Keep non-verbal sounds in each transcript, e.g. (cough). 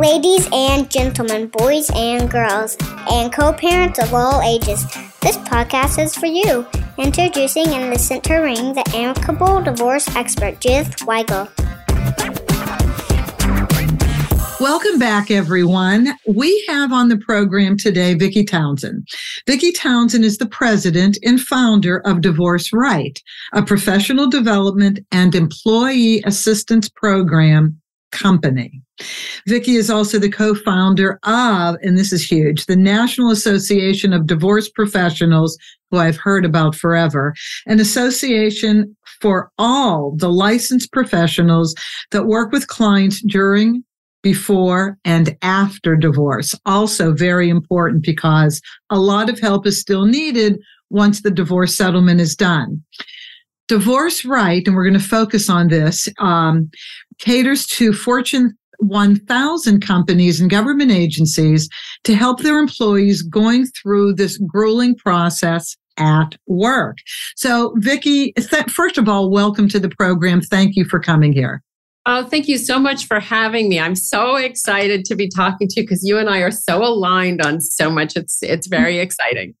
Ladies and gentlemen, boys and girls, and co parents of all ages, this podcast is for you. Introducing in the center ring the amicable divorce expert, Judith Weigel. Welcome back, everyone. We have on the program today Vicky Townsend. Vicky Townsend is the president and founder of Divorce Right, a professional development and employee assistance program company. Vicky is also the co-founder of, and this is huge, the National Association of Divorce Professionals, who I've heard about forever, an association for all the licensed professionals that work with clients during before and after divorce. Also very important because a lot of help is still needed once the divorce settlement is done. Divorce Right, and we're going to focus on this, um, caters to Fortune 1000 companies and government agencies to help their employees going through this grueling process at work. So, Vicky, first of all, welcome to the program. Thank you for coming here. Oh, thank you so much for having me. I'm so excited to be talking to you because you and I are so aligned on so much. It's it's very exciting.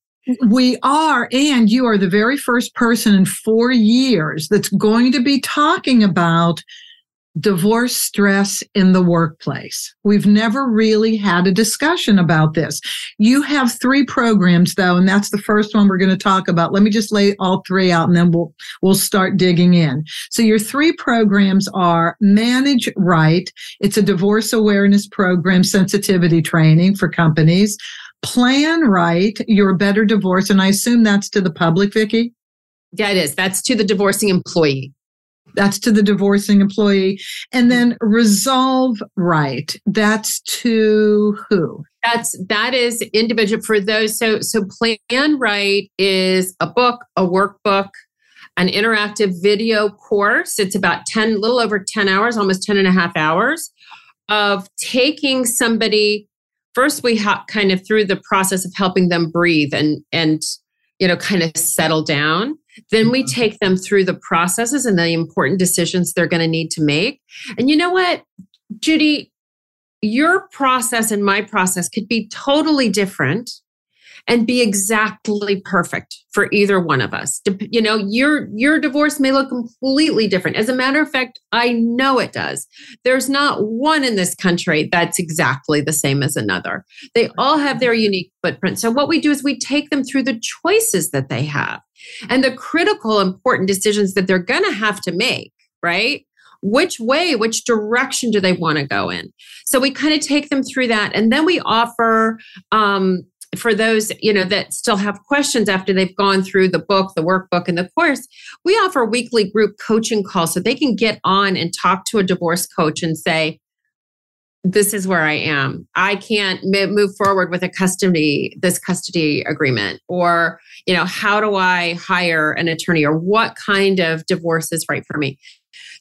We are, and you are the very first person in four years that's going to be talking about divorce stress in the workplace. We've never really had a discussion about this. You have three programs though, and that's the first one we're going to talk about. Let me just lay all three out and then we'll, we'll start digging in. So your three programs are Manage Right. It's a divorce awareness program, sensitivity training for companies. Plan Right, your better divorce. And I assume that's to the public, Vicky? Yeah, it is. That's to the divorcing employee. That's to the divorcing employee. And then resolve right. That's to who? That's that is individual for those. So so plan right is a book, a workbook, an interactive video course. It's about 10, little over 10 hours, almost 10 and a half hours of taking somebody. First, we kind of through the process of helping them breathe and and you know kind of settle down then we take them through the processes and the important decisions they're going to need to make. And you know what, Judy, your process and my process could be totally different and be exactly perfect for either one of us. You know, your your divorce may look completely different. As a matter of fact, I know it does. There's not one in this country that's exactly the same as another. They all have their unique footprint. So what we do is we take them through the choices that they have and the critical, important decisions that they're going to have to make, right? Which way, which direction do they want to go in? So we kind of take them through that. And then we offer, um, for those you know that still have questions after they've gone through the book the workbook and the course we offer weekly group coaching calls so they can get on and talk to a divorce coach and say this is where I am. I can't move forward with a custody, this custody agreement, or, you know, how do I hire an attorney or what kind of divorce is right for me?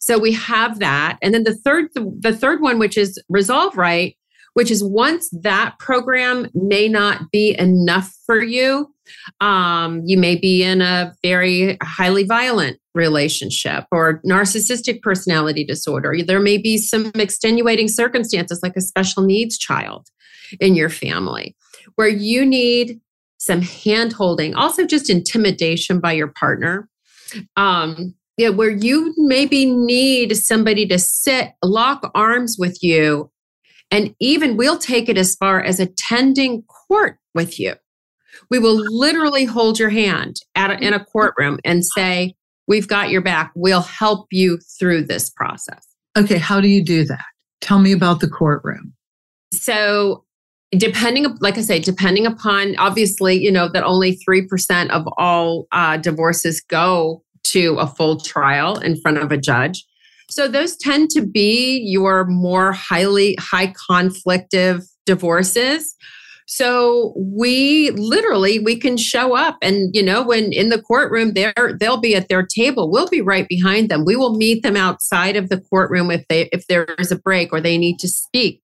So we have that. And then the third, the third one, which is resolve right, which is once that program may not be enough for you, um, you may be in a very highly violent relationship or narcissistic personality disorder. There may be some extenuating circumstances like a special needs child in your family where you need some hand holding, also just intimidation by your partner. Um, yeah, where you maybe need somebody to sit, lock arms with you, and even we'll take it as far as attending court with you. We will literally hold your hand at a, in a courtroom and say, We've got your back. We'll help you through this process. Okay, how do you do that? Tell me about the courtroom. So, depending, like I say, depending upon obviously, you know, that only 3% of all uh, divorces go to a full trial in front of a judge. So, those tend to be your more highly high conflictive divorces so we literally we can show up and you know when in the courtroom there they'll be at their table. We'll be right behind them. We will meet them outside of the courtroom if they if there is a break or they need to speak.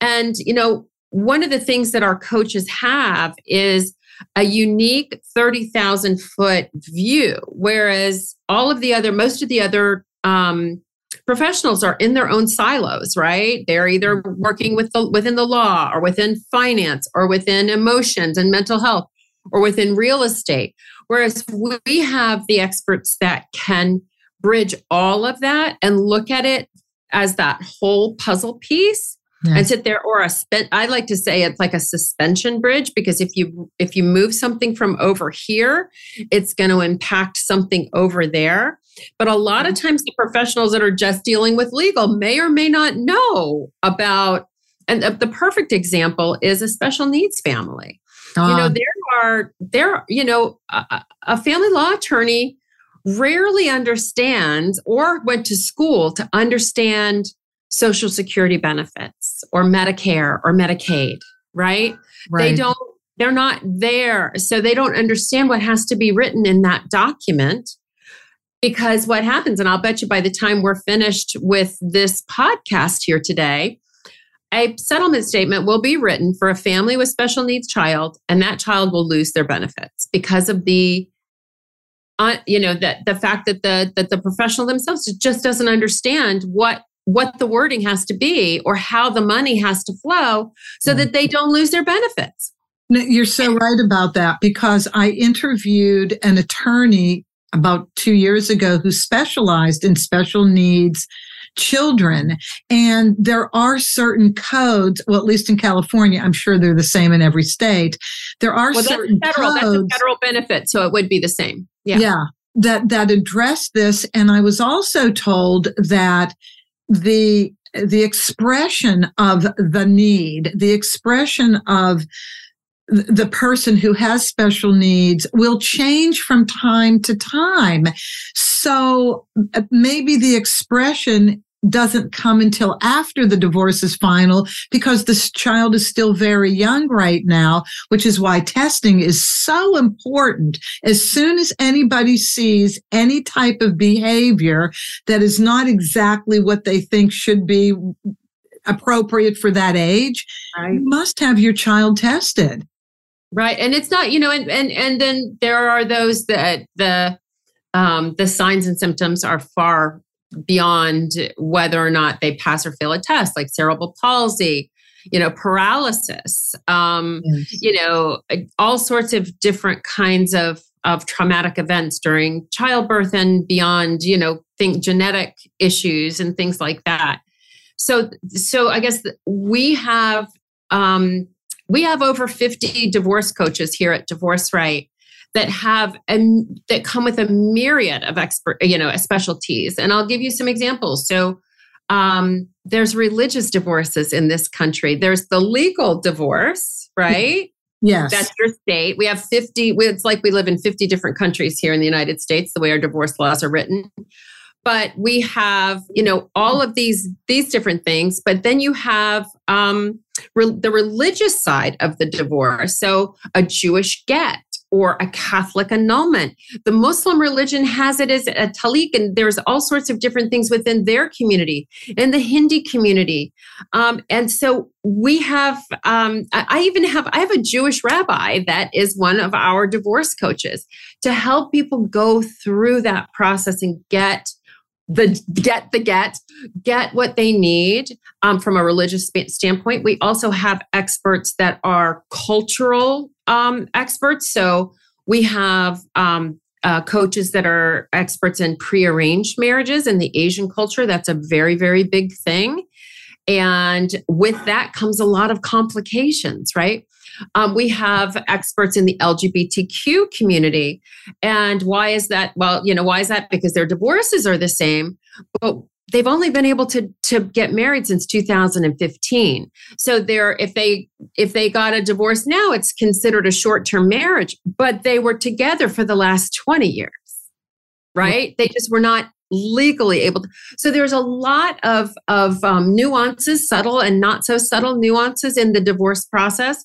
And you know, one of the things that our coaches have is a unique 30,000 foot view, whereas all of the other, most of the other um, professionals are in their own silos, right? They're either working with the, within the law or within finance or within emotions and mental health or within real estate. Whereas we have the experts that can bridge all of that and look at it as that whole puzzle piece yeah. and sit there or a spent i like to say it's like a suspension bridge because if you if you move something from over here it's going to impact something over there but a lot of times the professionals that are just dealing with legal may or may not know about and the perfect example is a special needs family you know ah. there are there you know a, a family law attorney rarely understands or went to school to understand social security benefits or Medicare or Medicaid, right? right? They don't, they're not there. So they don't understand what has to be written in that document. Because what happens, and I'll bet you by the time we're finished with this podcast here today, a settlement statement will be written for a family with special needs child, and that child will lose their benefits because of the uh, you know that the fact that the that the professional themselves just doesn't understand what what the wording has to be or how the money has to flow so that they don't lose their benefits. No, you're so right about that because I interviewed an attorney about two years ago who specialized in special needs children. And there are certain codes, well, at least in California, I'm sure they're the same in every state. There are well, certain that's federal, codes. That's a federal benefit, so it would be the same. Yeah. Yeah. That, that address this. And I was also told that the the expression of the need, the expression of the person who has special needs will change from time to time. So uh, maybe the expression doesn't come until after the divorce is final because this child is still very young right now, which is why testing is so important. As soon as anybody sees any type of behavior that is not exactly what they think should be appropriate for that age, right. you must have your child tested. Right. And it's not, you know, and and and then there are those that the um the signs and symptoms are far beyond whether or not they pass or fail a test, like cerebral palsy, you know, paralysis, um, yes. you know, all sorts of different kinds of of traumatic events during childbirth and beyond, you know, think genetic issues and things like that. So, so I guess we have um, we have over 50 divorce coaches here at Divorce Right that have a, that come with a myriad of expert, you know, specialties. And I'll give you some examples. So um, there's religious divorces in this country. There's the legal divorce, right? Yes. That's your state. We have 50, it's like we live in 50 different countries here in the United States, the way our divorce laws are written. But we have, you know, all of these these different things. But then you have um, re- the religious side of the divorce. So a Jewish get, or a Catholic annulment. The Muslim religion has it as a talaq, and there's all sorts of different things within their community, in the Hindi community. Um, and so we have, um, I even have, I have a Jewish rabbi that is one of our divorce coaches to help people go through that process and get the get the get get what they need um, from a religious standpoint. We also have experts that are cultural um, experts. So we have um, uh, coaches that are experts in prearranged marriages in the asian culture. That's a very very big thing. And with that comes a lot of complications right um, we have experts in the LGBTQ community. And why is that? Well, you know, why is that? Because their divorces are the same, but they've only been able to to get married since 2015 so they're if they if they got a divorce now it's considered a short-term marriage but they were together for the last 20 years right they just were not legally able to so there's a lot of of um, nuances subtle and not so subtle nuances in the divorce process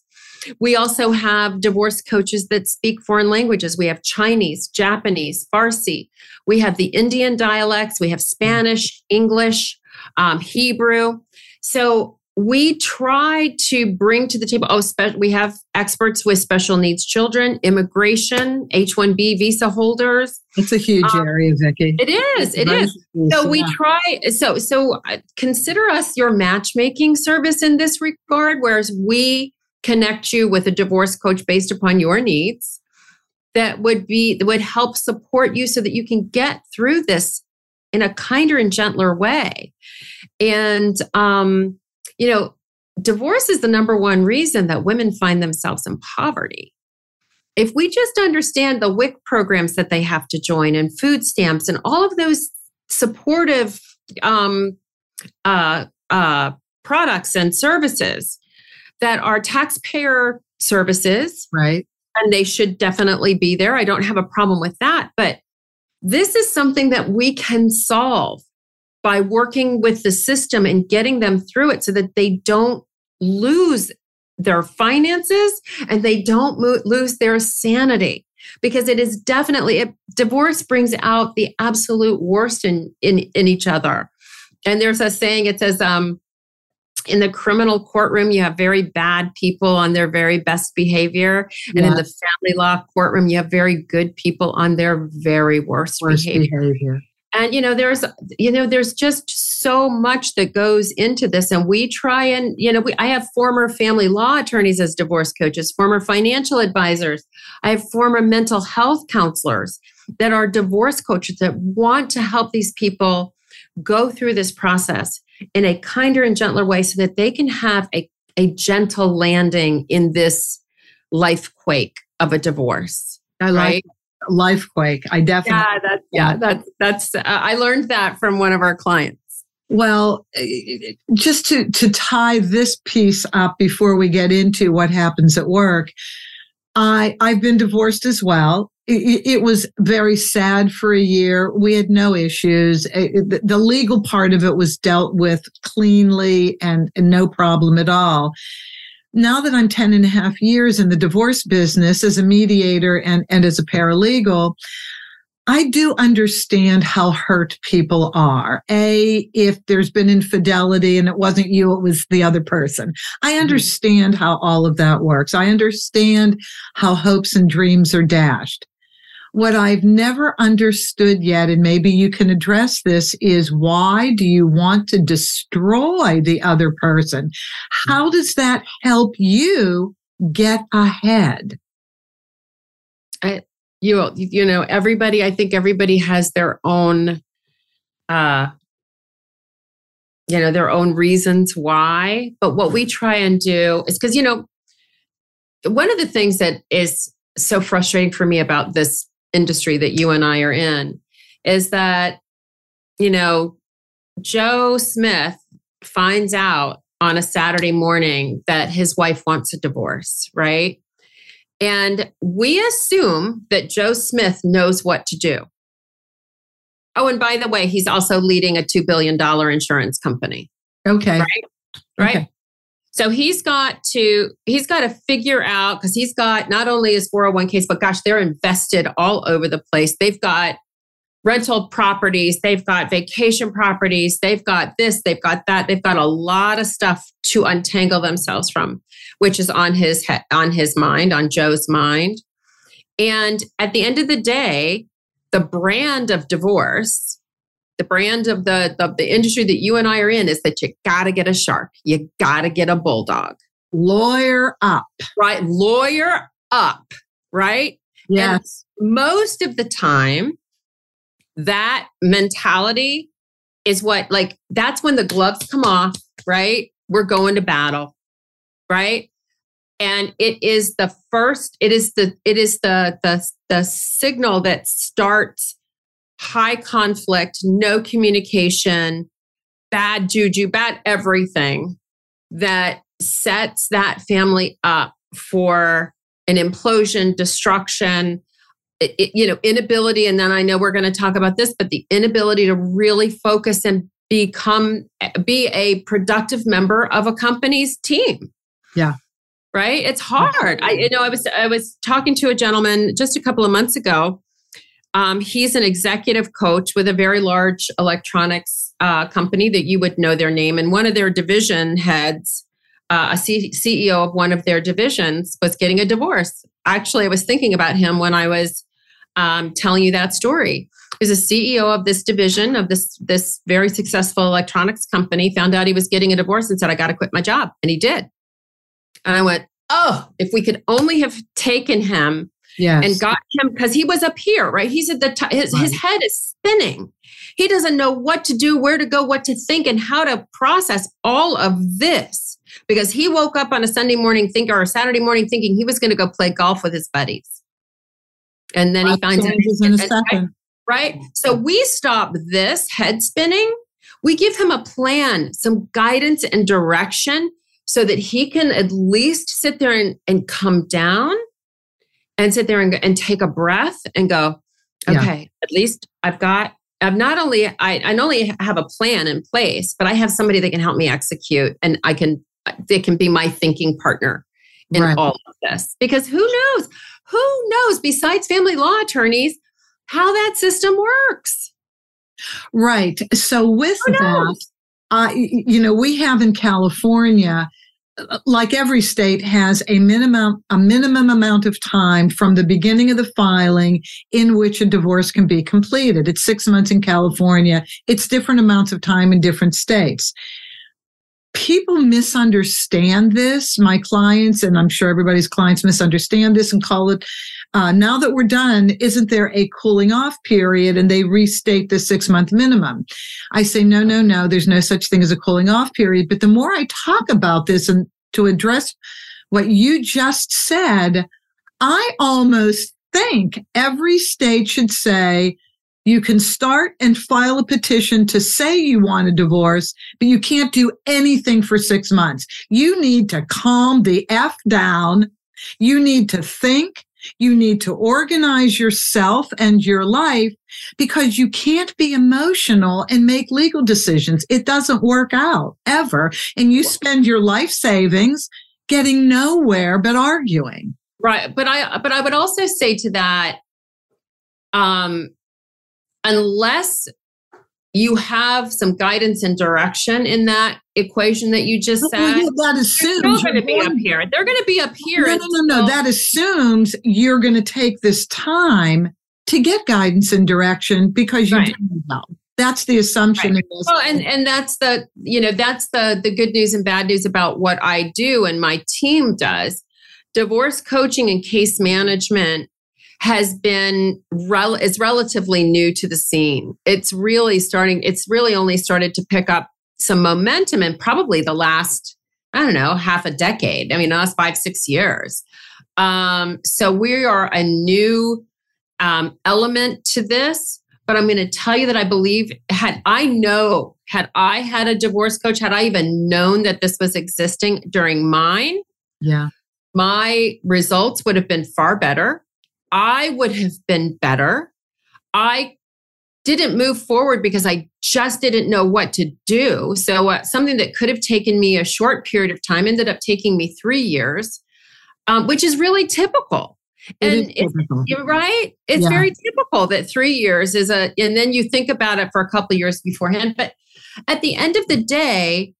we also have divorce coaches that speak foreign languages. We have Chinese, Japanese, Farsi. We have the Indian dialects. We have Spanish, English, um, Hebrew. So we try to bring to the table oh spe- we have experts with special needs children immigration h1b visa holders it's a huge um, area vicky it is it is so we try so so uh, consider us your matchmaking service in this regard whereas we connect you with a divorce coach based upon your needs that would be that would help support you so that you can get through this in a kinder and gentler way and um you know, divorce is the number one reason that women find themselves in poverty. If we just understand the WIC programs that they have to join and food stamps and all of those supportive um, uh, uh, products and services that are taxpayer services, right? And they should definitely be there. I don't have a problem with that. But this is something that we can solve by working with the system and getting them through it so that they don't lose their finances and they don't mo- lose their sanity because it is definitely it, divorce brings out the absolute worst in, in in each other and there's a saying it says um in the criminal courtroom. You have very bad people on their very best behavior. And in the family law courtroom you have very good people on their very worst, worst behavior. behavior. And you know there's you know there's just so much that goes into this. And we try and you know we, i have former family law attorneys as divorce coaches former financial advisors. I have former mental health counselors that are divorce coaches that want to help these people go through this process in a kinder and gentler way so that they can have a, a gentle landing in this life quake of a divorce I right? like Lifequake. I definitely. Yeah, that's, yeah, that's, that's, uh, I learned that from one of our clients. Well, just to, to tie this piece up before we get into what happens at work, I, I've been divorced as well. It, it was very sad for a year. We had no issues. It, the legal part of it was dealt with cleanly and, and no problem at all now that I'm 10 and a half years in the divorce business as a mediator and, and as a paralegal, I do understand how hurt people are. A, if there's been infidelity and it wasn't you, it was the other person. I mm-hmm. understand how all of that works. I understand how hopes and dreams are dashed. What I've never understood yet, and maybe you can address this, is why do you want to destroy the other person? How does that help you get ahead? I, you, you know, everybody, I think everybody has their own, uh, you know, their own reasons why. But what we try and do is because, you know, one of the things that is so frustrating for me about this industry that you and I are in is that, you know, Joe Smith finds out on a Saturday morning that his wife wants a divorce, right? And we assume that Joe Smith knows what to do. Oh, and by the way, he's also leading a $2 billion insurance company. Okay. Right. Right. Okay. So he's got to he's got to figure out because he's got not only his 401ks, but gosh, they're invested all over the place. They've got rental properties, they've got vacation properties, they've got this, they've got that, they've got a lot of stuff to untangle themselves from, which is on his head, on his mind, on Joe's mind. And at the end of the day, the brand of divorce the brand of the, the, the industry that you and I are in is that you got to get a shark. You got to get a bulldog. Lawyer up. Right. Lawyer up. Right. Yes. And most of the time, that mentality is what, like, that's when the gloves come off. Right. We're going to battle. Right. And it is the first, it is the, it is the, the, the signal that starts high conflict, no communication, bad juju, bad everything that sets that family up for an implosion, destruction, it, it, you know, inability. And then I know we're going to talk about this, but the inability to really focus and become, be a productive member of a company's team. Yeah. Right. It's hard. I, you know, I was, I was talking to a gentleman just a couple of months ago Um, he's an executive coach with a very large electronics uh, company that you would know their name. And one of their division heads, uh, a C- CEO of one of their divisions, was getting a divorce. Actually, I was thinking about him when I was um, telling you that story. He's a CEO of this division of this this very successful electronics company. Found out he was getting a divorce and said, "I got to quit my job," and he did. And I went, "Oh, if we could only have taken him yes. and got him because he was up here, right? He's at the top. His, right. his head is spinning. He doesn't know what to do, where to go, what to think, and how to process all of this because he woke up on a Sunday morning think or a Saturday morning thinking he was going to go play golf with his buddies. And then he finds out in a second. Right? So we stop this head spinning. We give him a plan, some guidance and direction so that he can at least sit there and, and come down and sit there and, and take a breath and go, okay, yeah. at least I've got, I've not only, I, I not only have a plan in place, but I have somebody that can help me execute and I can, they can be my thinking partner in right. all of this. Because who knows, who knows besides family law attorneys how that system works? Right. So with that, uh, you know, we have in California, Uh, like every state has a minimum a minimum amount of time from the beginning of the filing in which a divorce can be completed. It's 6 months in California. It's different amounts of time in different states. People misunderstand this. My clients and i'm sure everybody's clients misunderstand this and call it uh, now that we're done, isn't there a cooling off period? And they restate the six month minimum. I say, no, no, no, there's no such thing as a cooling off period. But the more I talk about this and to address what you just said, I almost think every state should say, you can start and file a petition to say you want a divorce, but you can't do anything for six months. You need to calm the F down. You need to think. You need to organize yourself and your life because you can't be emotional and make legal decisions. It doesn't work out ever. And you spend your life savings getting nowhere but arguing. Right. But I but I would also say to that um unless you have some guidance and direction in that equation that you just said. Well, yeah, that assumes they're going to be up here. They're going to be up here. No, no, no, no. That assumes you're going to take this time to get guidance and direction because you right. don't know. That's the assumption. Right. Well, and and that's the you know that's the the good news and bad news about what I do and my team does. Divorce coaching and case management has been rel- is relatively new to the scene. It's really starting. It's really only started to pick up some momentum in probably the last I don't know half a decade. I mean, the last five six years. Um, so we are a new um, element to this. But I'm going to tell you that I believe had I know had I had a divorce coach, had I even known that this was existing during mine, yeah, my results would have been far better. I would have been better. I didn't move forward because I just didn't know what to do. So, uh, something that could have taken me a short period of time ended up taking me three years, um, which is really typical. and it's, right, it's yeah. very typical that three years is a, and then you think about it for a couple years beforehand. But at the end of the day,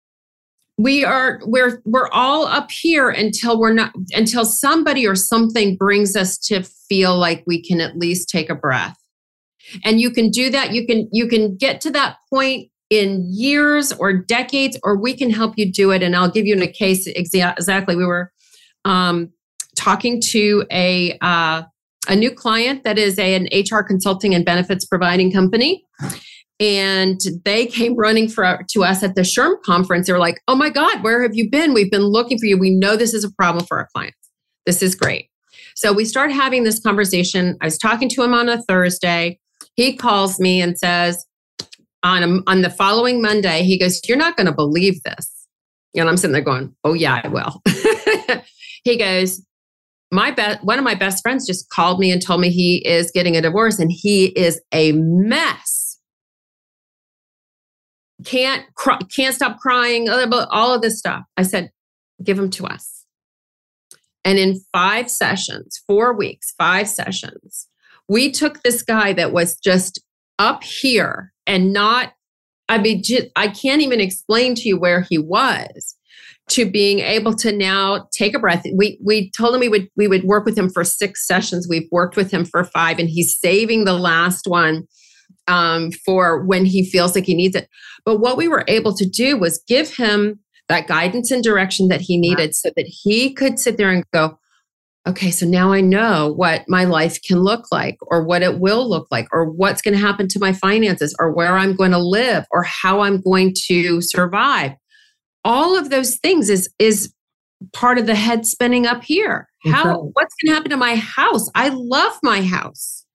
we are we're we're all up here until we're not until somebody or something brings us to feel like we can at least take a breath. And you can do that. You can you can get to that point in years or decades or we can help you do it. And i'll give you a case exactly. We were um, talking to a uh, a new client that is a, an hr consulting and benefits providing company and they came running for to us at the SHRM conference. They were like, "Oh my God, where have you been? We've been looking for you. We know this is a problem for our clients. This is great." So we start having this conversation. I was talking to him on a Thursday. He calls me and says, on a, on the following Monday, he goes, "You're not going to believe this." And I'm sitting there going, "Oh yeah, I will." (laughs) he goes, my best one of my best friends just called me and told me he is getting a divorce and he is a mess can't cry, can't stop crying, all of this stuff. I said, give them to us. And in five sessions, four weeks, five sessions, we took this guy that was just up here and not, I mean, I can't even explain to you where he was to being able to now take a breath. We we told him we would we would work with him for six sessions. We've worked with him for five, and he's saving the last one um, for when he feels like he needs it. But what we were able to do was give him that guidance and direction that he needed so that he could sit there and go, okay, so now I know what my life can look like, or what it will look like, or what's going to happen to my finances, or where I'm going to live, or how I'm going to survive. All of those things is is part of the head spinning up here. How what's going to happen to my house? I love my house.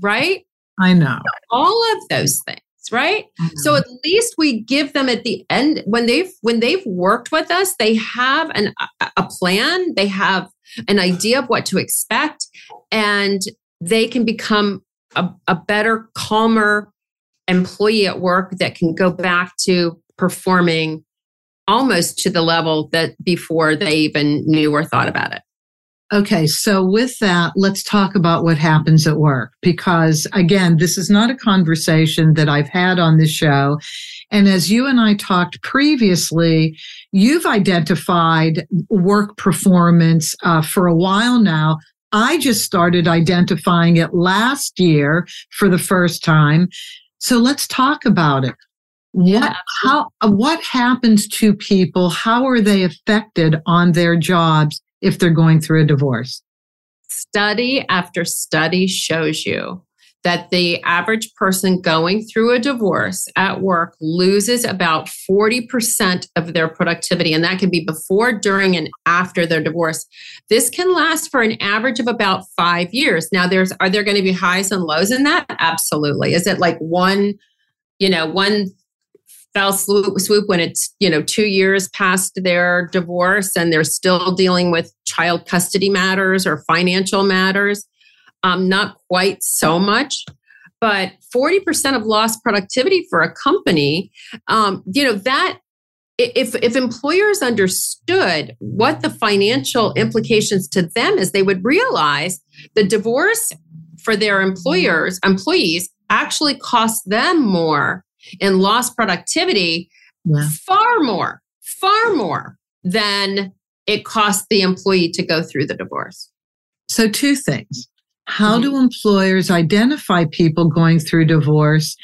Right? I know. All of those things right? So at least we give them at the end when they've when they've worked with us they have an a plan they have an idea of what to expect and they can become a, a better calmer employee at work that can go back to performing almost to the level that before they even knew or thought about it Okay, so with that, let's talk about what happens at work because, again, this is not a conversation that I've had on this show. And as you and I talked previously, you've identified work performance uh, for a while now. I just started identifying it last year for the first time. So let's talk about it. What how what happens to people? How are they affected on their jobs if they're going through a divorce? Study after study shows you that the average person going through a divorce at work loses about 40% of their productivity. And that can be before, during, and after their divorce. This can last for an average of about five years. Now, there's are there going to be highs and lows in that? Absolutely. Is it like one, you know, one fell swoop, swoop when it's you know two years past their divorce and they're still dealing with child custody matters or financial matters. Um, not quite so much but 40% of lost productivity for a company um, you know that if if employers understood what the financial implications to them is they would realize the divorce for their employers employees actually costs them more in lost productivity yeah. far more, far more than it cost the employee to go through the divorce. So, two things. How mm-hmm. do employers identify people going through divorce?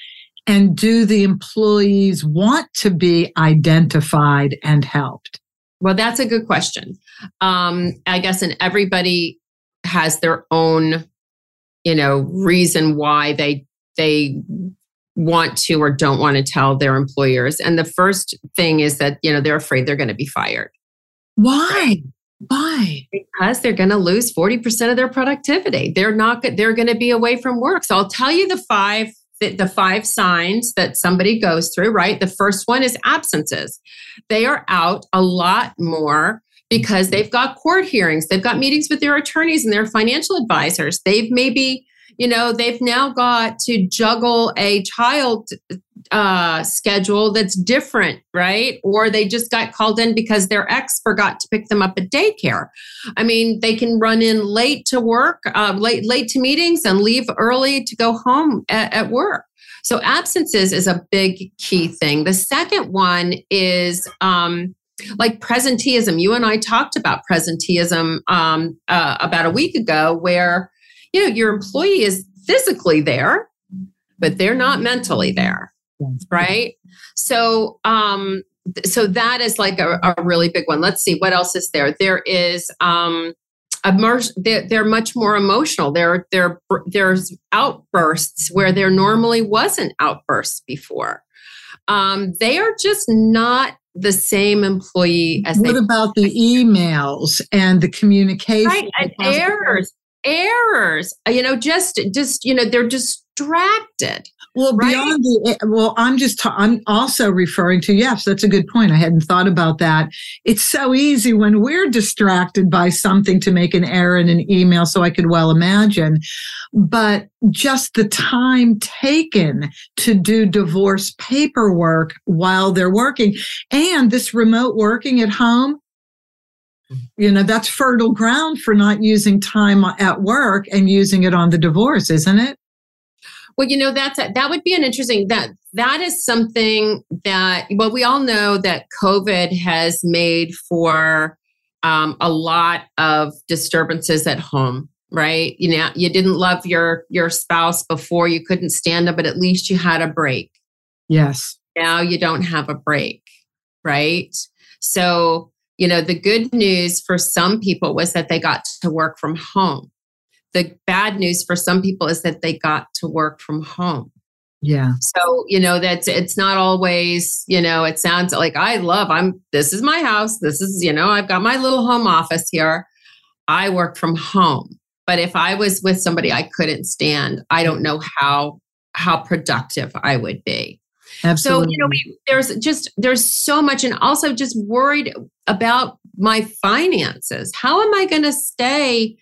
And do the employees want to be identified and helped? Well, that's a good question. Um, I guess, and everybody has their own, you know, reason why they they want to or don't want to tell their employers. And the first thing is that, you know, they're afraid they're going to be fired. Why? Why? Because they're going to lose 40% of their productivity. They're not they're going to be away from work. So I'll tell you the five the, the five signs that somebody goes through, right? The first one is absences. They are out a lot more because they've got court hearings, they've got meetings with their attorneys and their financial advisors. They've maybe you know, they've now got to juggle a child uh, schedule that's different, right? Or they just got called in because their ex forgot to pick them up at daycare. I mean, they can run in late to work, uh, late late to meetings, and leave early to go home at, at work. So absences is a big key thing. The second one is um, like presenteeism. You and I talked about presenteeism um, uh, about a week ago, where you know, your employee is physically there, but they're not mentally there. Right. So, um, so that is like a, a really big one. Let's see what else is there. There is, um, immer- they're, they're much more emotional. There, there, there's outbursts where there normally wasn't outbursts before. Um, they are just not the same employee as what about the emails and the communication right and errors errors you know just just you know they're distracted well right? beyond the eh, well i'm just i'm also referring to yes that's a good point i hadn't thought about that it's so easy when we're distracted by something to make an error in an email so i could well imagine but just the time taken to do divorce paperwork while they're working and this remote working at home you know, that's fertile ground for not using time at work and using it on the divorce, isn't it? Well, you know, that's a, that would be an interesting that that is something that well, we all know that COVID has made for um, a lot of disturbances at home right? You know you didn't love your your spouse before you couldn't stand them but at least you had a break. Yes. Now you don't have a break right? So you know the good news for some people was that they got to work from home. The bad news for some people is that they got to work from home. Yeah. So you know that's it's not always you know it sounds like i love i'm this is my house. This is you know i've got my little home office here. I work from home. But if i was with somebody i couldn't stand i don't know how how productive i would be Absolutely. So, you know, we, there's just there's so much and also just worried about my finances. How am I going to stay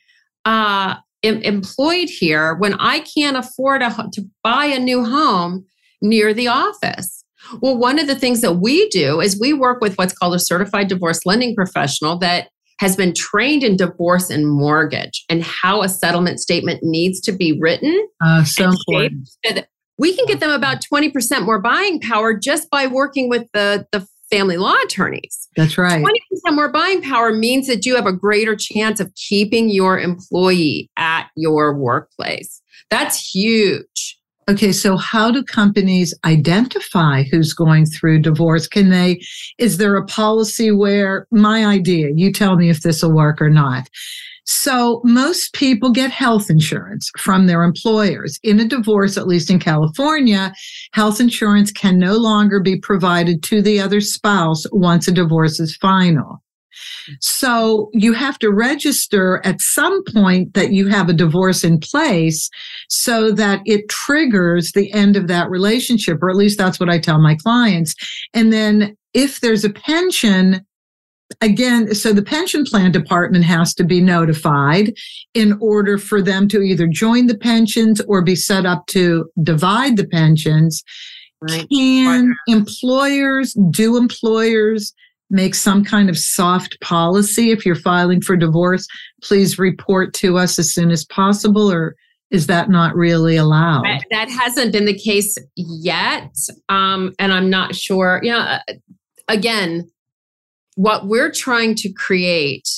uh em- employed here when I can't afford a, to buy a new home near the office? Well, one of the things that we do is we work with what's called a certified divorce lending professional that has been trained in divorce and mortgage and how a settlement statement needs to be written. Uh, so important. So we can get them about 20% more buying power just by working with the, the family law attorneys. That's right. 20% more buying power means that you have a greater chance of keeping your employee at your workplace. That's huge. Okay, so how do companies identify who's going through divorce? Can they, is there a policy where my idea, you tell me if this will work or not? So most people get health insurance from their employers. In a divorce, at least in California, health insurance can no longer be provided to the other spouse once a divorce is final. So you have to register at some point that you have a divorce in place so that it triggers the end of that relationship, or at least that's what I tell my clients. And then if there's a pension, again, so the pension plan department has to be notified in order for them to either join the pensions or be set up to divide the pensions. Right. Can employers, do employers make some kind of soft policy if you're filing for divorce? Please report to us as soon as possible, or is that not really allowed? That, that hasn't been the case yet. Um, and I'm not sure, you know, uh, again, what we're trying to create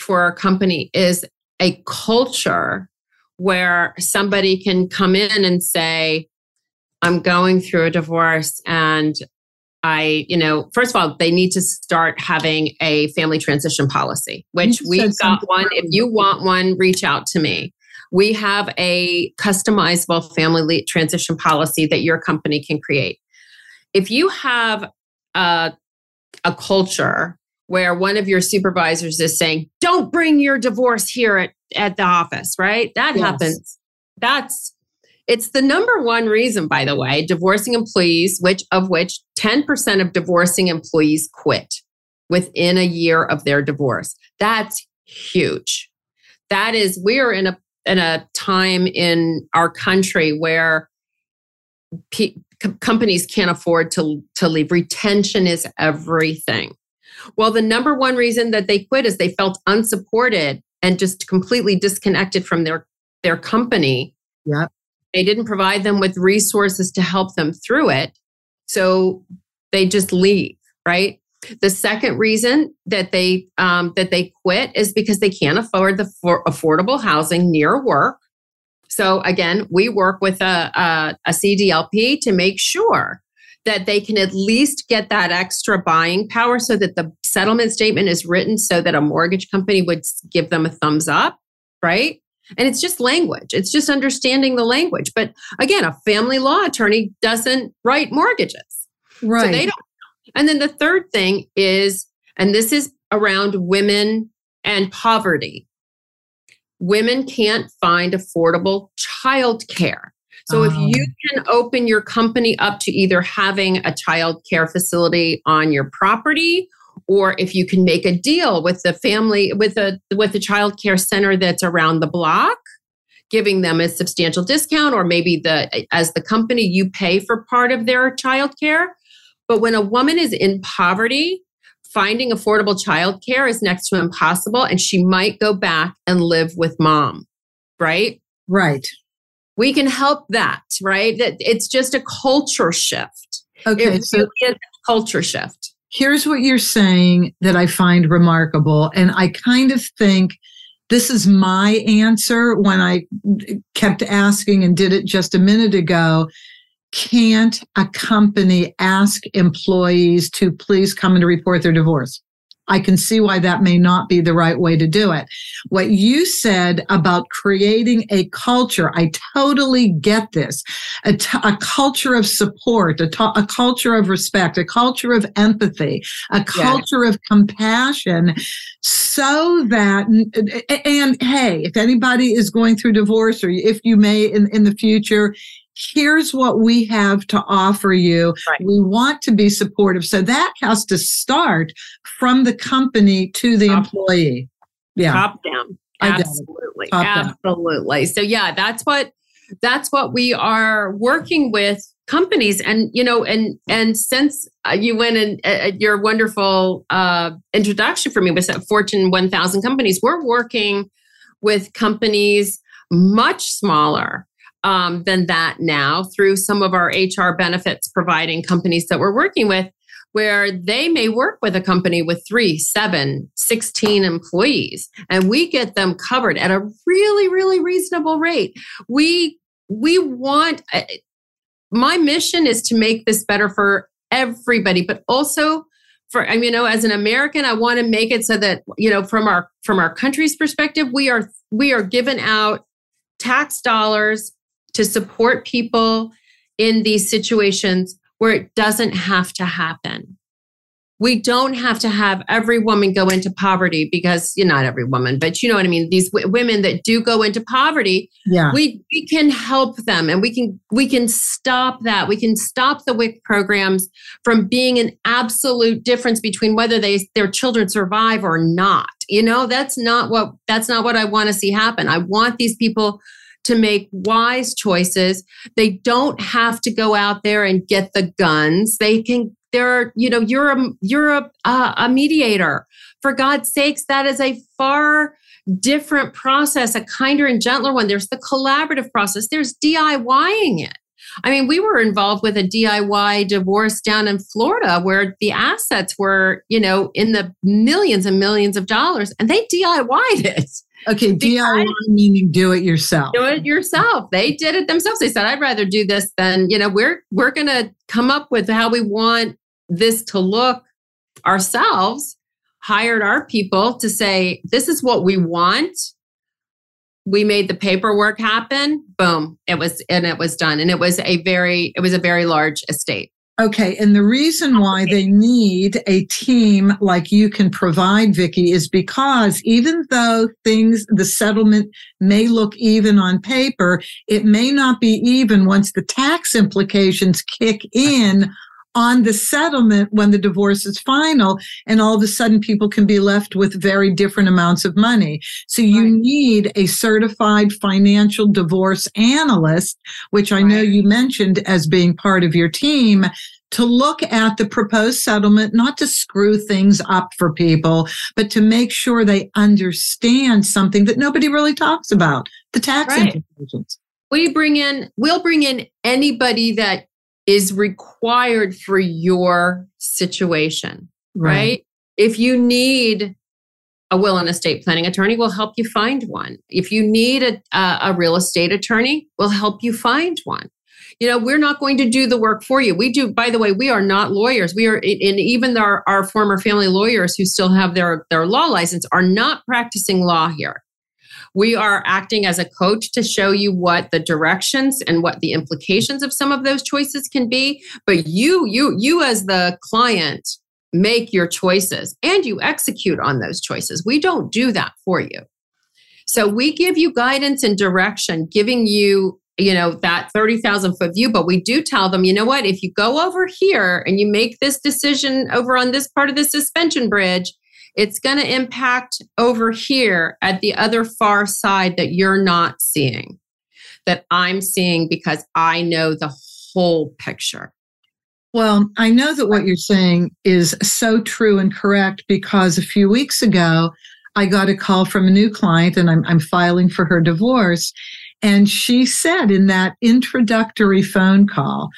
for our company is a culture where somebody can come in and say, I'm going through a divorce and I, you know, first of all, they need to start having a family transition policy, which we've got one. If you want one, reach out to me. We have a customizable family transition policy that your company can create. If you have a a culture where one of your supervisors is saying, don't bring your divorce here at, at the office, right? That yes. happens. That's it's the number one reason, by the way, divorcing employees, which of which 10% of divorcing employees quit within a year of their divorce. That's huge. That is, we're in a in a time in our country where pe- companies can't afford to, to leave. Retention is everything. Well, the number one reason that they quit is they felt unsupported and just completely disconnected from their, their company. Yep. They didn't provide them with resources to help them through it. So they just leave, right? The second reason that they um, that they quit is because they can't afford the for affordable housing near work so again, we work with a, a, a CDLP to make sure that they can at least get that extra buying power so that the settlement statement is written so that a mortgage company would give them a thumbs up, right? And it's just language. It's just understanding the language. But again, a family law attorney doesn't write mortgages. Right. So they don't. And then the third thing is, and this is around women and poverty women can't find affordable childcare. So if oh. you oh. can open your company up to either having a child care facility on your property or if you can make a deal with the family with a with a child care center that's around the block giving them a substantial discount or maybe the as the company you pay for part of their child care but when a woman is in poverty finding affordable childcare is next to impossible and she might go back and live with mom, right? Right. We can help that, right? That it's just a culture shift. Okay, it so really is a culture shift. here's what you're saying that I find remarkable. And I kind of think this is my answer when I kept asking and did it just a minute ago. Can't a company ask employees to please come and report their divorce? I can see why that may not be the right way to do it. What you said about creating a culture, I totally get this. A, t- a culture of support, a, t- a culture of respect, a culture of empathy, a culture of compassion so that, and hey, if anybody is going through divorce or if you may in, in the future, here's what we have to offer you. Right. We want to be supportive. So that has to start from the company to the Top- employee. Yeah. Top down. Get it. Absolutely. Down. Absolutely. So yeah, that's what that's what we are working with companies and you know and and since uh, you went and uh, your wonderful uh, introduction for me was at fortune 1000 companies we're working with companies much smaller um, than that now through some of our hr benefits providing companies that we're working with where they may work with a company with three, seven, 16 employees, and we get them covered at a really, really reasonable rate. We we want uh, my mission is to make this better for everybody, but also for I mean, you know, as an American, I want to make it so that you know, from our from our country's perspective, we are we are given out tax dollars to support people in these situations where it doesn't have to happen. We don't have to have every woman go into poverty because you know, not every woman, but you know what I mean. These w- women that do go into poverty, Yeah. we we can help them, and we can we can stop that. We can stop the WIC programs from being an absolute difference between whether they their children survive or not. You know, that's not what that's not what I want to see happen. I want these people to make wise choices. They don't have to go out there and get the guns. They can. They're, you know, you're a you're a uh, a mediator. For God's sakes, that is a far different process, a kinder and gentler one. There's the collaborative process. There's DIYing it. I mean, we were involved with a DIY divorce down in Florida where the assets were, you know, in the millions and millions of dollars, and they DIY'd it. Okay. DIY meaning do it yourself. Do it yourself. They did it themselves. They said, "I'd rather do this than you know." We're we're going to come up with how we want this to look ourselves. Hired our people to say, "This is what we want." We made the paperwork happen. Boom! It was and it was done. And it was a very it was a very large estate. Okay, and the reason why they need a team like you can provide, Vicky, is because even though things, the settlement may look even on paper, it may not be even once the tax implications kick in on the settlement when the divorce is final, and all of a sudden people can be left with very different amounts of money. So you Right. need a certified financial divorce analyst, which I know you mentioned as being part of your team to look at the proposed settlement, not to screw things up for people, but to make sure they understand something that nobody really talks about the tax Right. implications. we bring in we'll bring in anybody that is required for your situation right, if you need a will and estate planning attorney we'll help you find one. If you need a, a, a real estate attorney we'll help you find one. You know we're not going to do the work for you. We do by the way we are not lawyers. We are and even our, our former family lawyers who still have their their law license are not practicing law here we are acting as a coach to show you what the directions and what the implications of some of those choices can be. But you you you as the client make your choices and you execute on those choices. We don't do that for you. So we give you guidance and direction giving you you know that 30,000 foot view but we do tell them you know what? If you go over here and you make this decision over on this part of the suspension bridge it's going to impact over here at the other far side that you're not seeing, that I'm seeing because I know the whole picture. Well, I know that what you're saying is so true and correct because a few weeks ago, I got a call from a new client and I'm, I'm filing for her divorce. And she said in that introductory phone call,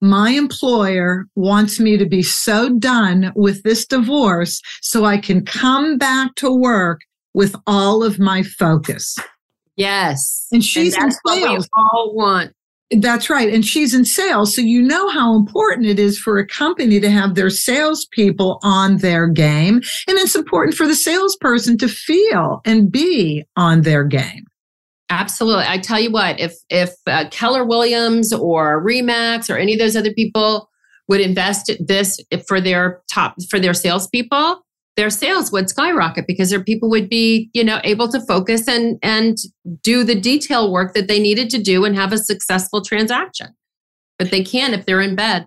my employer wants me to be so done with this divorce so I can come back to work with all of my focus. Yes. And she's and in sales. all want. That's right. And she's in sales. So you know how important it is for a company to have their salespeople on their game. And it's important for the salesperson to feel and be on their game. Absolutely. I tell you what, if if uh, Keller Williams or Remax or any of those other people would invest this for their top for their salespeople, their sales would skyrocket because their people would be, you know, able to focus and and do the detail work that they needed to do and have a successful transaction. But they can't if they're in bed.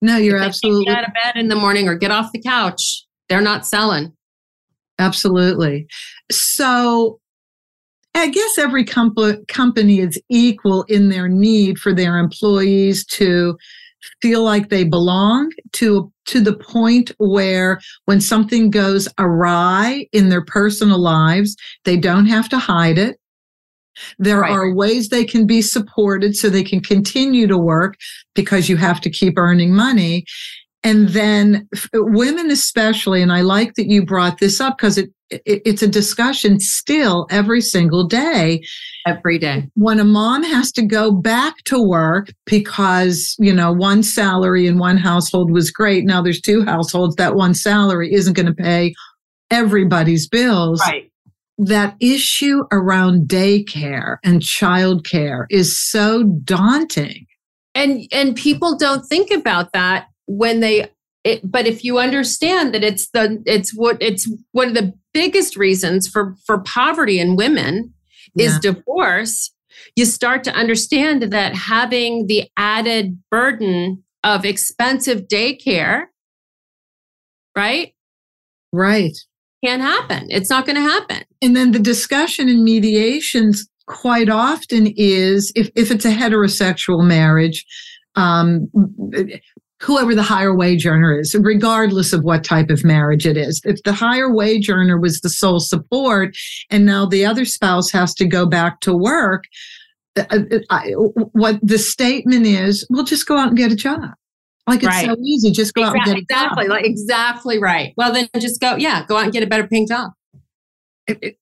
No, you're absolutely get out of bed in the morning or get off the couch. They're not selling. Absolutely. So I guess every comp- company is equal in their need for their employees to feel like they belong to to the point where when something goes awry in their personal lives they don't have to hide it there right. are ways they can be supported so they can continue to work because you have to keep earning money and then women especially and i like that you brought this up because it, it, it's a discussion still every single day. Every day. When a mom has to go back to work because you know one salary in one household was great now there's two households that one salary isn't going to pay everybody's bills. Right. That issue around daycare and childcare is so daunting. And and people don't think about that when they it, but if you understand that it's the it's what it's one of the biggest reasons for for poverty in women yeah. is divorce you start to understand that having the added burden of expensive daycare right? Right. Can't happen. It's not going to happen. And then the discussion in mediations quite often is if, if it's a heterosexual marriage um, whoever the higher wage earner is, regardless of what type of marriage it is. If the higher wage earner was the sole support and now the other spouse has to go back to work, uh, uh, what the statement is, well, just go out and get a job. Like it's right. so easy. Just go exactly, out and get a exactly, job. Like exactly right. Well, then just go, yeah, go out and get a better paying job. It, it,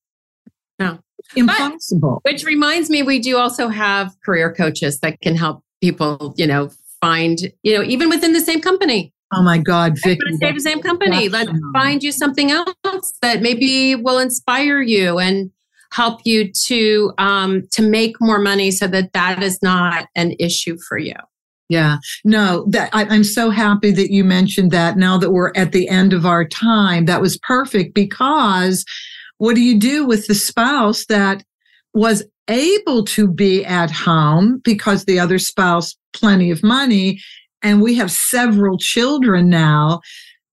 no. Impossible. But, which reminds me, we do also have career coaches that can help people, you know, find, you know, even within the same company. Oh my God, Vicky. Stay the same company. Let's find you something else that maybe will inspire you and help you to um, to make more money, so that that is not an issue for you. Yeah, no, that I, I'm so happy that you mentioned that. Now that we're at the end of our time, that was perfect because what do you do with the spouse that was able to be at home because the other spouse plenty of money and we have several children now.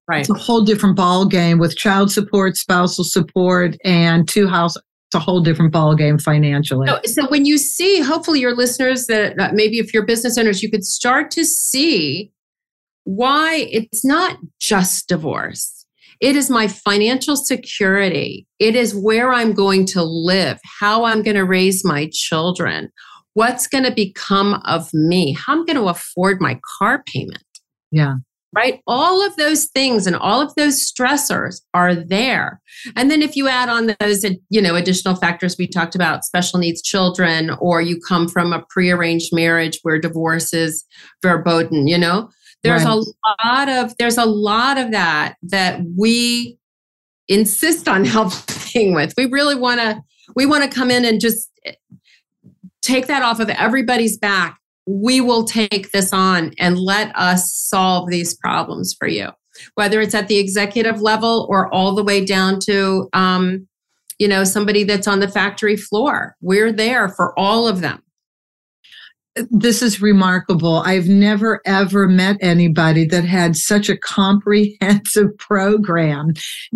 Right. It's a whole different ball game with child support spousal support and two house it's a whole different ball game financially. So, so when you see hopefully your listeners that uh, maybe if you're business owners you could start to see why it's not just divorce it is my financial security. It is where I'm going to live, how I'm going to raise my children, what's going to become of me, how I'm going to afford my car payment. Yeah. Right? All of those things and all of those stressors are there. And then if you add on those, you know, additional factors we talked about, special needs children, or you come from a prearranged marriage where divorce is verboten, you know, there's right. a lot of there's a lot of that that we insist on (laughs) helping with. We really want to we want to come in and just take that off of everybody's back. We will take this on and let us solve these problems for you, whether it's at the executive level or all the way down to, um, you know, somebody that's on the factory floor. We're there for all of them this is remarkable. I've never ever met anybody that had such a comprehensive (laughs) program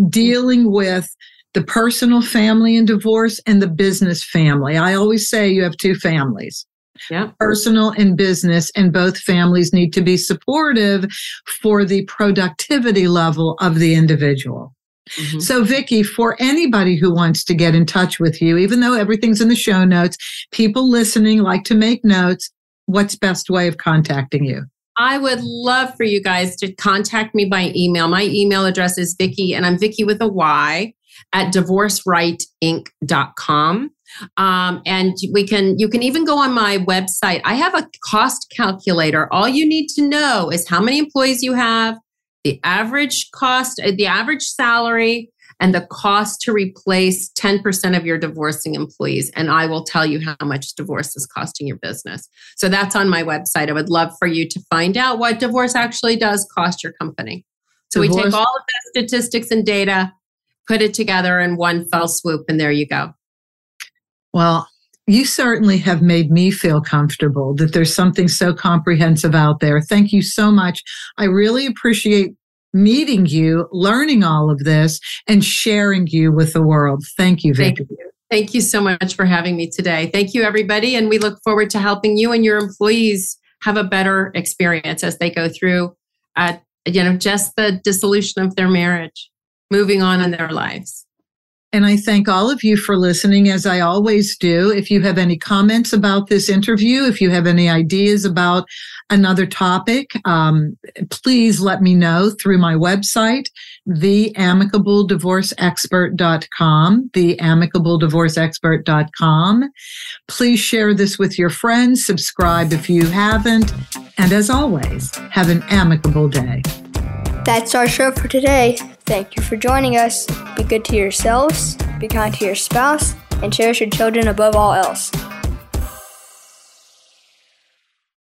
dealing with the personal family and divorce and the business family. I always say you have two families. Yeah. Personal and business, and both families need to be supportive for the productivity level of the individual. Mm-hmm. So, Vicky, for anybody who wants to get in touch with you, even though everything's in the show notes, people listening like to make notes. What's best way of contacting you? I would love for you guys to contact me by email. My email address is Vicky, and I'm Vicky with a Y at divorcerightinc.com. Um, and we can you can even go on my website. I have a cost calculator. All you need to know is how many employees you have, the average cost, uh, the average salary, and the cost to replace 10% of your divorcing employees. And I will tell you how much divorce is costing your business. So that's on my website. I would love for you to find out what divorce actually does cost your company. So divorce. we take all of the statistics and data, put it together in one fell swoop, and there you go. Well, you certainly have made me feel comfortable that there's something so comprehensive out there. Thank you so much. I really appreciate meeting you, learning all of this, and sharing you with the world. Thank you, Vicky. Thank you. Thank you so much for having me today. Thank you, everybody. And we look forward to helping you and your employees have a better experience as they go through, uh, you know, just the dissolution of their marriage, moving on in their lives. And I thank all of you for listening, as I always do. If you have any comments about this interview, if you have any ideas about another topic, um, please let me know through my website, theamicabledivorceexpert.com, theamicabledivorceexpert.com. Please share this with your friends, subscribe if you haven't, and as always, have an amicable day. That's our show for today. Thank you for joining us. Be good to yourselves, be kind to your spouse, and cherish your children above all else.